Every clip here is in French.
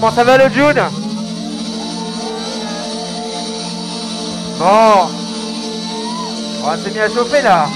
Comment ça va le June Bon. On s'est mis à chauffer là.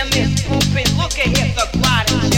Damn this pooping. look at here, the gliding.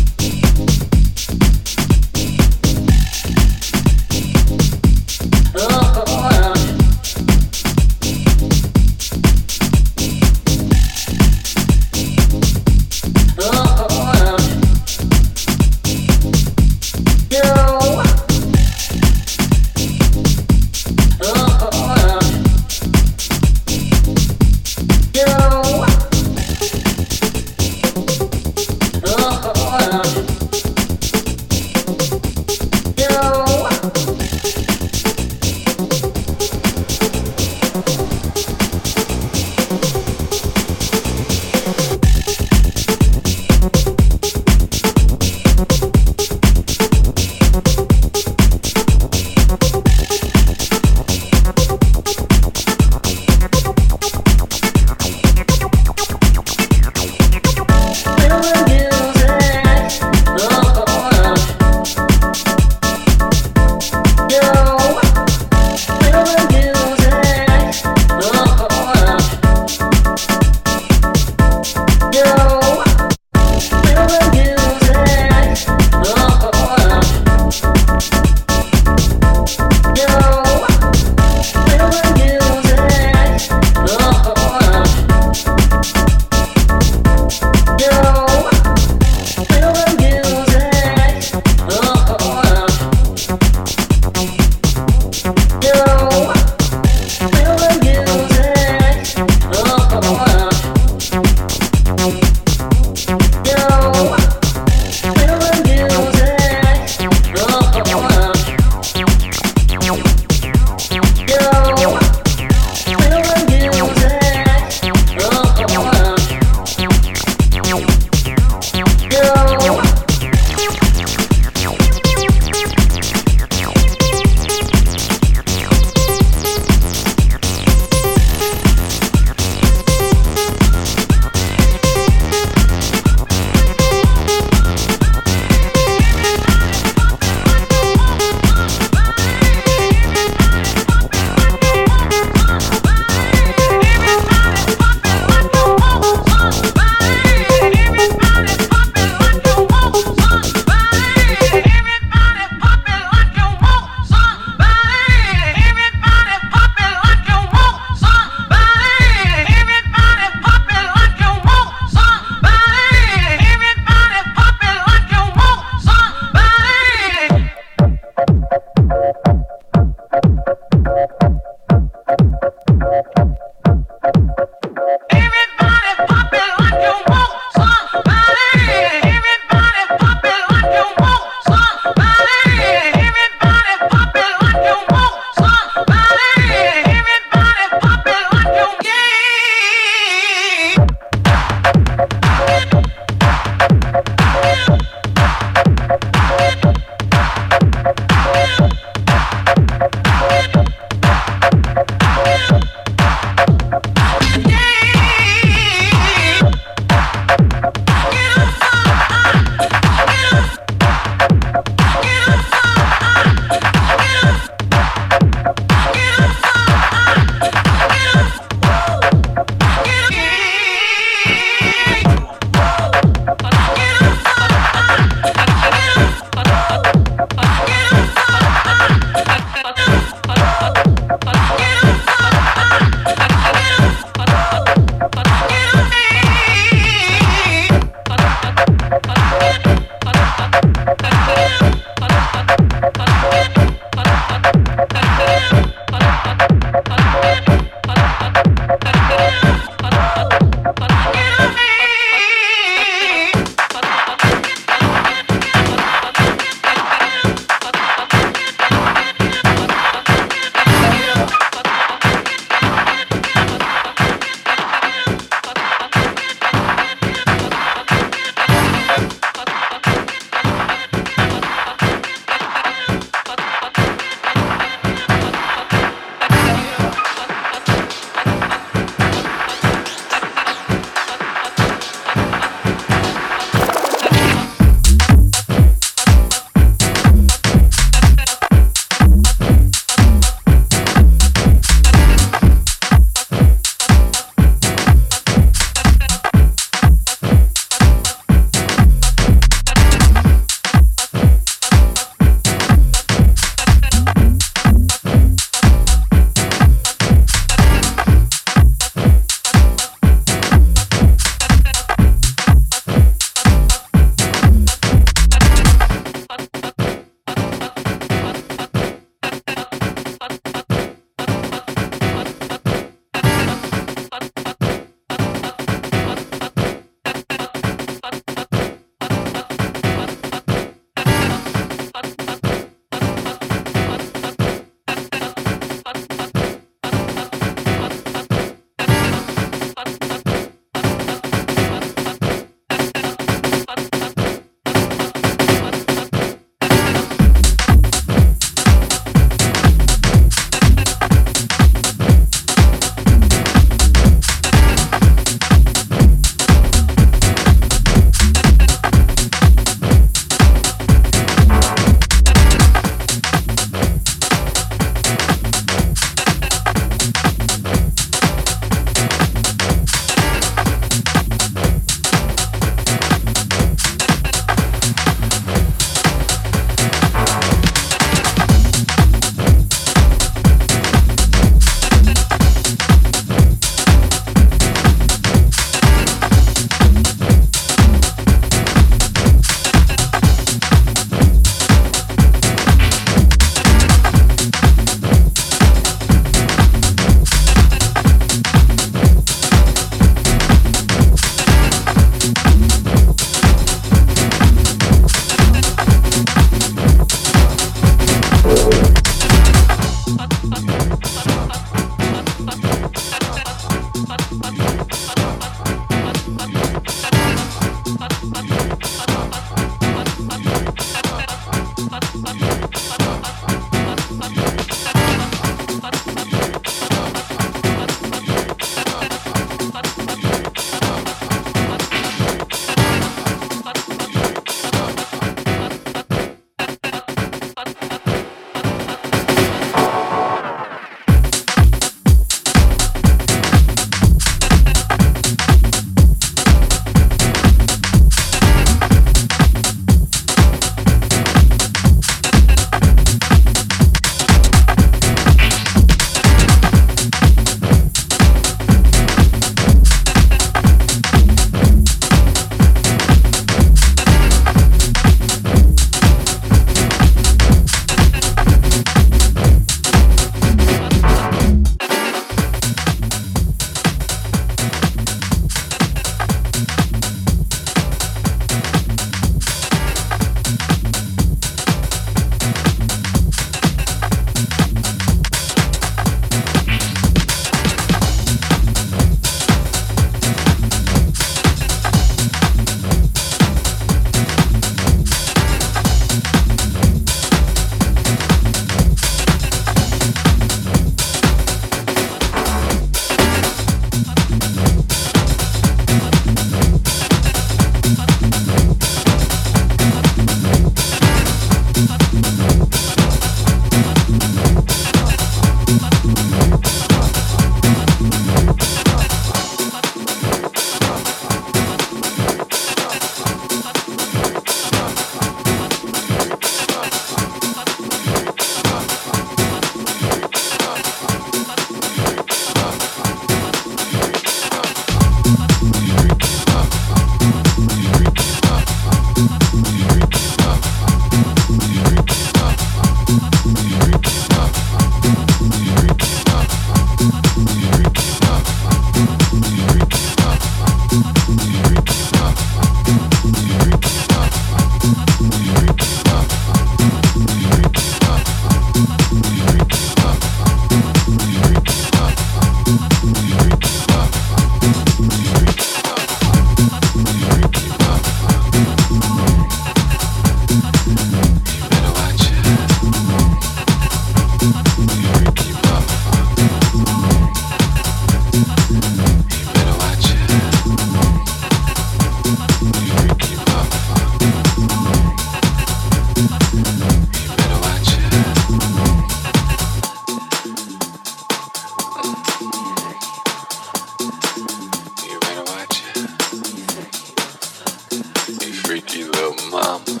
mom.